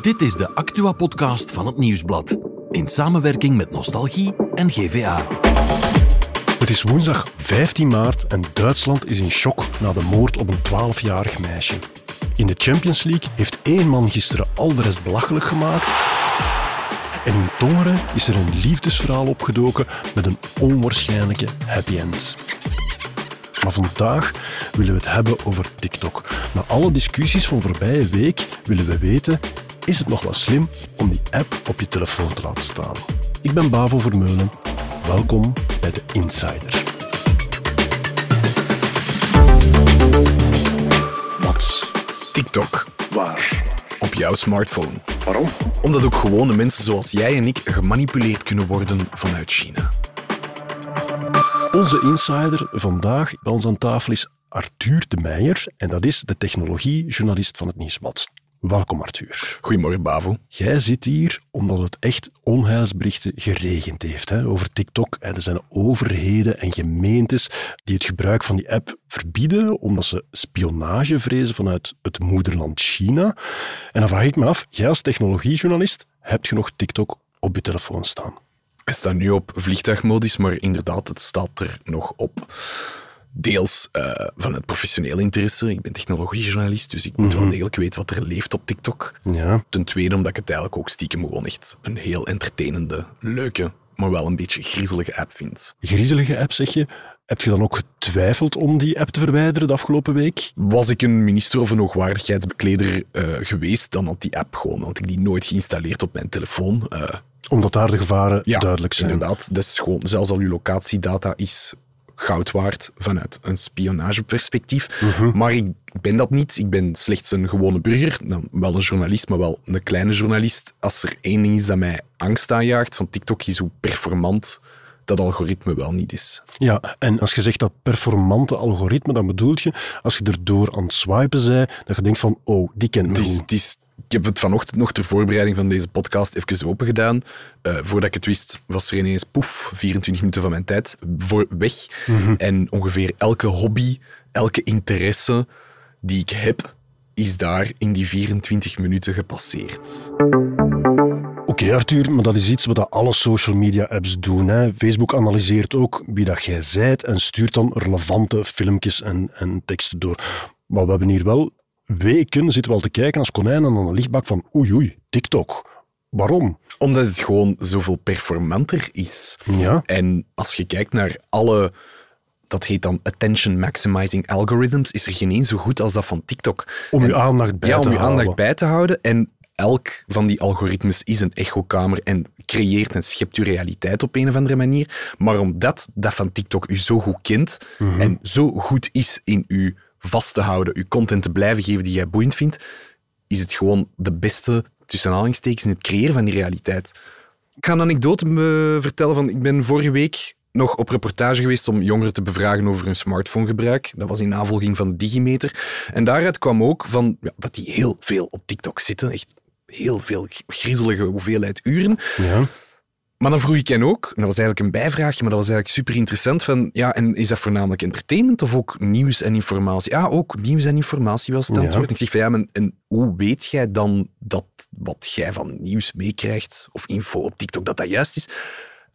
Dit is de Actua-podcast van het Nieuwsblad. In samenwerking met Nostalgie en GVA. Het is woensdag 15 maart en Duitsland is in shock na de moord op een 12-jarig meisje. In de Champions League heeft één man gisteren al de rest belachelijk gemaakt. En in Tongeren is er een liefdesverhaal opgedoken met een onwaarschijnlijke happy end. Maar vandaag willen we het hebben over TikTok. Na alle discussies van voorbije week willen we weten: is het nog wel slim om die app op je telefoon te laten staan? Ik ben Bavo Vermeulen. Welkom bij de Insider. Wat? TikTok Waar? op jouw smartphone. Waarom? Omdat ook gewone mensen zoals jij en ik gemanipuleerd kunnen worden vanuit China. Onze insider vandaag bij ons aan tafel is Arthur de Meijer en dat is de technologiejournalist van het Nieuwsblad. Welkom Arthur. Goedemorgen, Bavo. Jij zit hier omdat het echt onheilsberichten geregend heeft hè, over TikTok. En er zijn overheden en gemeentes die het gebruik van die app verbieden omdat ze spionage vrezen vanuit het moederland China. En dan vraag ik me af, jij als technologiejournalist, heb je nog TikTok op je telefoon staan? Hij staat nu op vliegtuigmodus, maar inderdaad, het staat er nog op. Deels eh, vanuit professioneel interesse. Ik ben technologiejournalist, dus ik moet wel degelijk weten wat er leeft op TikTok. Ja. Ten tweede, omdat ik het eigenlijk ook stiekem gewoon echt een heel entertainende, leuke, maar wel een beetje griezelige app vind. Griezelige app, zeg je. Heb je dan ook getwijfeld om die app te verwijderen de afgelopen week? Was ik een minister of een hoogwaardigheidsbekleder eh, geweest, dan had die app gewoon, had ik die nooit geïnstalleerd op mijn telefoon. Eh, Omdat daar de gevaren ja, duidelijk zijn. inderdaad. Dat is gewoon, zelfs al uw locatiedata is goud waard vanuit een spionageperspectief. Mhm. Maar ik ben dat niet. Ik ben slechts een gewone burger. Dan wel een journalist, maar wel een kleine journalist. Als er één ding is dat mij angst aanjaagt van TikTok, is hoe performant dat algoritme wel niet is. Ja, en als je zegt dat performante algoritme, dan bedoel je, als je erdoor aan het swipen bent, dat je denkt van, oh, die kent me Het is, ik heb het vanochtend nog ter voorbereiding van deze podcast even open gedaan. Eh, voordat ik het wist, was er ineens poef, 24 minuten van mijn tijd voor, weg. En ongeveer elke hobby, elke interesse die ik heb, is daar in die 24 minuten gepasseerd. Oké, Arthur, maar dat is iets wat alle social media apps doen. Hè. Facebook analyseert ook wie dat jij zijt en stuurt dan relevante filmpjes en, en teksten door. Maar we hebben hier wel weken zitten we al te kijken als konijnen aan een lichtbak van oei oei, TikTok. Waarom? Omdat het gewoon zoveel performanter is. Ja. En als je kijkt naar alle, dat heet dan attention maximizing algorithms, is er geen één zo goed als dat van TikTok. Om je aandacht bij ja, te om je houden. aandacht bij te houden. En elk van die algoritmes is een echokamer en creëert en schept je realiteit op een of andere manier. Maar omdat dat van TikTok u zo goed kent Mhm. en zo goed is in u vast te houden, uw content te blijven geven die jij boeiend vindt, is het gewoon de beste, tussen aanhalingstekens, in het creëren van die realiteit. Ik ga een anekdote eh, vertellen van, ik ben vorige week nog op reportage geweest om jongeren te bevragen over hun smartphonegebruik. Dat was in navolging van de Digimeter. En daaruit kwam ook van, ja, dat die heel veel op TikTok zitten. Echt heel veel griezelige hoeveelheid uren. Ja. Maar dan vroeg ik hen ook, en dat was eigenlijk een bijvraagje, maar dat was eigenlijk super interessant, van ja, en is dat voornamelijk entertainment of ook nieuws en informatie? Ja, ook nieuws en informatie was het antwoord. Ik zeg van ja, maar, en hoe weet jij dan dat wat jij van nieuws meekrijgt, of info op TikTok, dat dat juist is?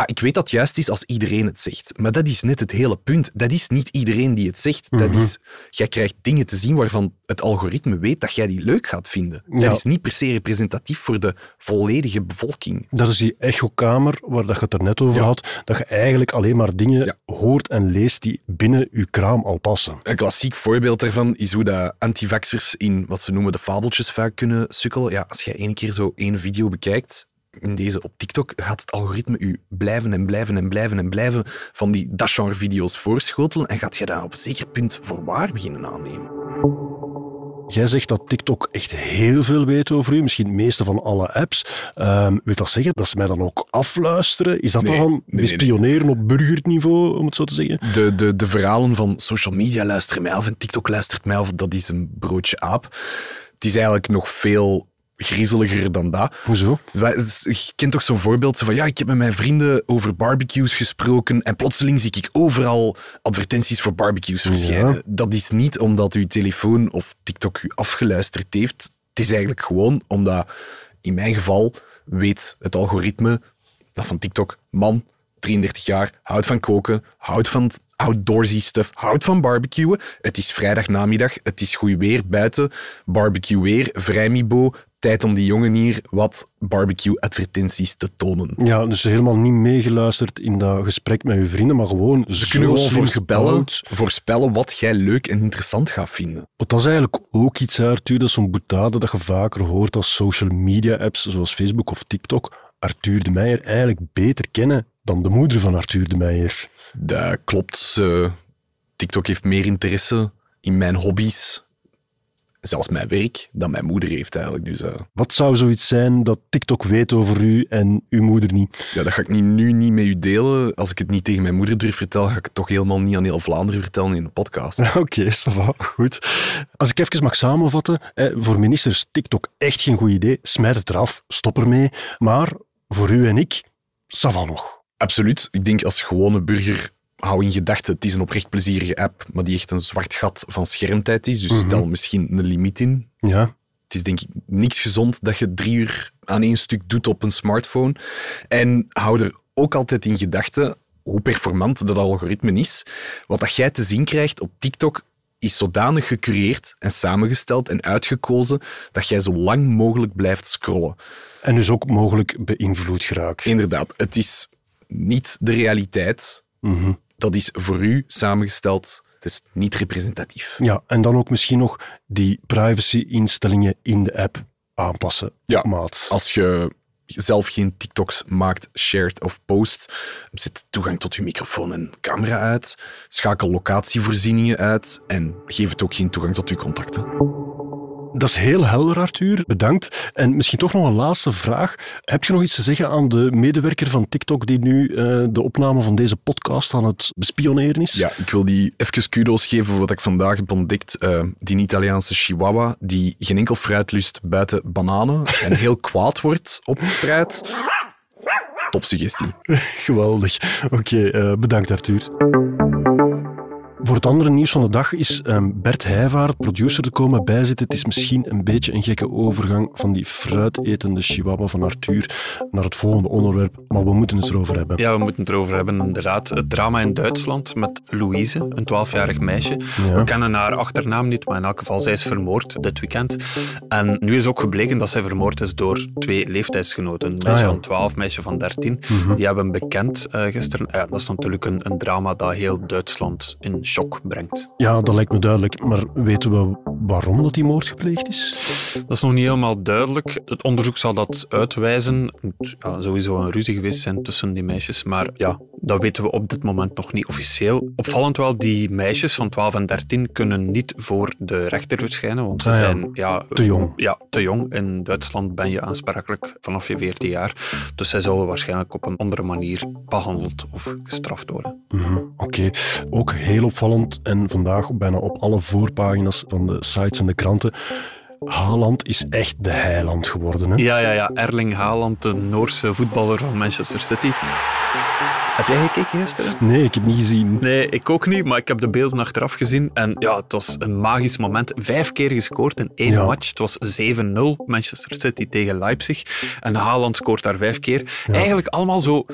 Ah, ik weet dat het juist is als iedereen het zegt. Maar dat is net het hele punt. Dat is niet iedereen die het zegt. Dat is, jij krijgt dingen te zien waarvan het algoritme weet dat jij die leuk gaat vinden. Ja. Dat is niet per se representatief voor de volledige bevolking. Dat is die echokamer waar dat je het er net over Ja. had, dat je eigenlijk alleen maar dingen Ja. hoort en leest die binnen je kraam al passen. Een klassiek voorbeeld daarvan is hoe dat antivaxers in wat ze noemen de fabeltjes vaak kunnen sukkelen. Ja, als jij één keer zo één video bekijkt, in deze op TikTok, gaat het algoritme u blijven en blijven en blijven en blijven van die dat genre video's voorschotelen en gaat je daar op een zeker punt voor waar beginnen aannemen. Jij zegt dat TikTok echt heel veel weet over u, misschien het meeste van alle apps. Ehm wil dat zeggen dat ze mij dan ook afluisteren? Is dat Nee, dan nee, op burgerniveau, om het zo te zeggen? De, de, de verhalen van social media luisteren mij af en TikTok luistert mij af, dat is een broodje aap. Het is eigenlijk nog veel griezeliger dan dat. Hoezo? Wij- Je kent toch zo'n voorbeeld van ja, ik heb met mijn vrienden over barbecues gesproken en plotseling zie ik overal advertenties voor barbecues verschijnen. Ja. Dat is niet omdat uw telefoon of TikTok u afgeluisterd heeft. Het is eigenlijk gewoon omdat in mijn geval weet het algoritme dat van TikTok, man, 33 jaar, houdt van koken, houdt van outdoorsy stuff, houdt van barbecuen. Het is vrijdagnamiddag, het is goed weer buiten, barbecue weer, vrijmibo, tijd om die jongen hier wat barbecue-advertenties te tonen. Ja, dus helemaal niet meegeluisterd in dat gesprek met uw vrienden, maar gewoon Ze kunnen gewoon voorspellen, voorspellen wat jij leuk en interessant gaat vinden. Want dat is eigenlijk ook iets, hè, Arthur, dat is zo'n boetade dat je vaker hoort als social media apps zoals Facebook of TikTok Arthur de Meijer eigenlijk beter kennen dan de moeder van Arthur de Meijer. Dat klopt. TikTok heeft meer interesse in mijn hobby's, zelfs mijn werk, dan mijn moeder heeft eigenlijk. Dus eh, Wat zou zoiets zijn dat TikTok weet over u en uw moeder niet? ja, dat ga ik niet, nu niet met u delen. Als ik het niet tegen mijn moeder durf vertellen, ga ik het toch helemaal niet aan heel Vlaanderen vertellen in de podcast. Oké, va, goed. Als ik even mag samenvatten, eh, voor ministers is TikTok echt geen goed idee. Smijt het eraf, stop ermee. Maar voor u en ik, ça nog. Absoluut. Ik denk als gewone burger, hou in gedachten, het is een oprecht plezierige app, maar die echt een zwart gat van schermtijd is. Dus stel misschien een limiet in. Ja, Het is denk ik niks gezond dat je drie uur aan één stuk doet op een smartphone. En hou er ook altijd in gedachten hoe performant dat algoritme is. Wat dat jij te zien krijgt op TikTok is zodanig gecureerd en samengesteld en uitgekozen dat jij zo lang mogelijk blijft scrollen. en dus ook mogelijk beïnvloed geraakt. Inderdaad, het is niet de realiteit. Mhm. Dat is voor u samengesteld. Het is niet representatief. Ja, en dan ook misschien nog die privacy-instellingen in de app aanpassen. Ja. maat. Als je zelf geen TikToks maakt, shared of post, zet toegang tot je microfoon en camera uit, schakel locatievoorzieningen uit en geef het ook geen toegang tot je contacten. Dat is heel helder, Arthur. Bedankt. En misschien toch nog een laatste vraag. Heb je nog iets te zeggen aan de medewerker van TikTok die nu eh, de opname van deze podcast aan het bespioneren is? Ja, ik wil die even kudo's geven voor wat ik vandaag heb ontdekt. Eh, die Italiaanse chihuahua die geen enkel fruit lust buiten bananen en heel kwaad wordt op fruit. Top suggestie. Geweldig. Oké, eh, bedankt Arthur. Voor het andere nieuws van de dag is ehm, Bert Heijvaart, producer, te komen bijzitten. Het is misschien een beetje een gekke overgang van die fruitetende chihuahua van Arthur naar het volgende onderwerp, maar we moeten het erover hebben. Ja, we moeten het erover hebben, inderdaad. Het drama in Duitsland met Louise, een 12-jarig meisje. Ja. We kennen haar achternaam niet, maar in elk geval, zij is vermoord dit weekend. En nu is ook gebleken dat zij vermoord is door twee leeftijdsgenoten. Een meisje Ah, ja. van 12, een meisje van 13. Die hebben bekend eh, gisteren. Ja, dat is natuurlijk een, een drama dat heel Duitsland in shock brengt. Ja, dat lijkt me duidelijk, maar weten we waarom dat die moord gepleegd is? Dat is nog niet helemaal duidelijk. Het onderzoek zal dat uitwijzen. Het moet ja, sowieso een ruzie geweest zijn tussen die meisjes. Maar ja, dat weten we op dit moment nog niet officieel. Opvallend wel, die meisjes van 12 en 13 kunnen niet voor de rechter verschijnen. Want ze Ah ja, zijn ja, te jong. Ja, te jong. In Duitsland ben je aansprakelijk vanaf je 14 jaar. Dus zij zullen waarschijnlijk op een andere manier behandeld of gestraft worden. Mhm, Oké, ook heel opvallend en vandaag bijna op alle voorpagina's van de sites en de kranten. Haaland is echt de heiland geworden. Hè? Ja, ja, ja. Erling Haaland, de Noorse voetballer van Manchester City. Heb jij gekeken gisteren? Nee, ik heb niet gezien. Nee, ik ook niet, maar ik heb de beelden achteraf gezien. En ja, het was een magisch moment. Vijf keer gescoord in één Ja. match. Het was 7-0 Manchester City tegen Leipzig. En Haaland scoort daar vijf keer. Eigenlijk allemaal zo,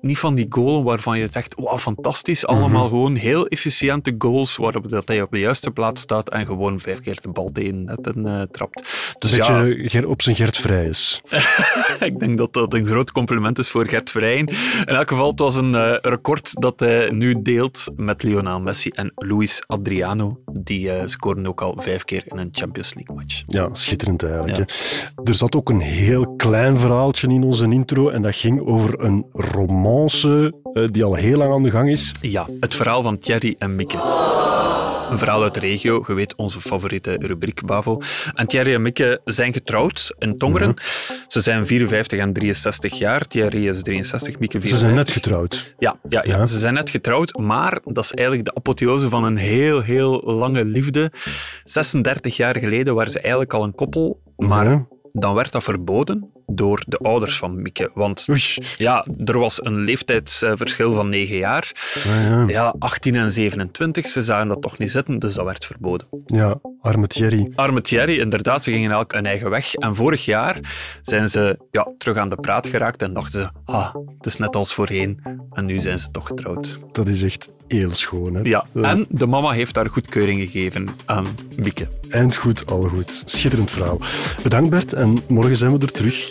niet van die goalen waarvan je zegt, wauw, fantastisch. Allemaal Mhm. gewoon heel efficiënte goals waarop dat hij op de juiste plaats staat en gewoon vijf keer de bal tegen netten eh, trapt. Dus ja, Beetje Ger- op zijn Gert Vrijs. ik denk dat dat een groot compliment is voor Gert Vrijen. In elk geval, het was een eh, record dat hij nu deelt met Lionel Messi en Luis Adriano. Die eh, scoren ook al vijf keer in een Champions League match. Ja, schitterend eigenlijk. Er zat ook een heel klein verhaaltje in onze intro en dat ging over een romance eh, die al heel lang aan de gang is. Ja, het verhaal van Thierry en Mieke. Een verhaal uit de regio, je weet, onze favoriete rubriek, Bavo. En Thierry en Mieke zijn getrouwd in Tongeren. Ze zijn 54 en 63 jaar. Thierry is 63, Mieke 54. Ze zijn net getrouwd. Ja, ja, ja, Ja. ze zijn net getrouwd, maar dat is eigenlijk de apotheose van een heel, heel lange liefde. 36 jaar geleden waren ze eigenlijk al een koppel, maar Ja. dan werd dat verboden door de ouders van Mieke. Want Oei. ja, er was een leeftijdsverschil van negen jaar. Ah, ja. Ja, 18 en 27, ze zagen dat toch niet zitten, dus dat werd verboden. ja, arme Thierry. Arme Thierry, inderdaad, ze gingen elk een eigen weg. En vorig jaar zijn ze ja, terug aan de praat geraakt en dachten ze, ah, het is net als voorheen. En nu zijn ze toch getrouwd. Dat is echt heel schoon. Hè? Ja, Eh, en de mama heeft daar goedkeuring gegeven aan Mieke. Eind goed, al goed. Schitterend verhaal. Bedankt Bert en morgen zijn we er terug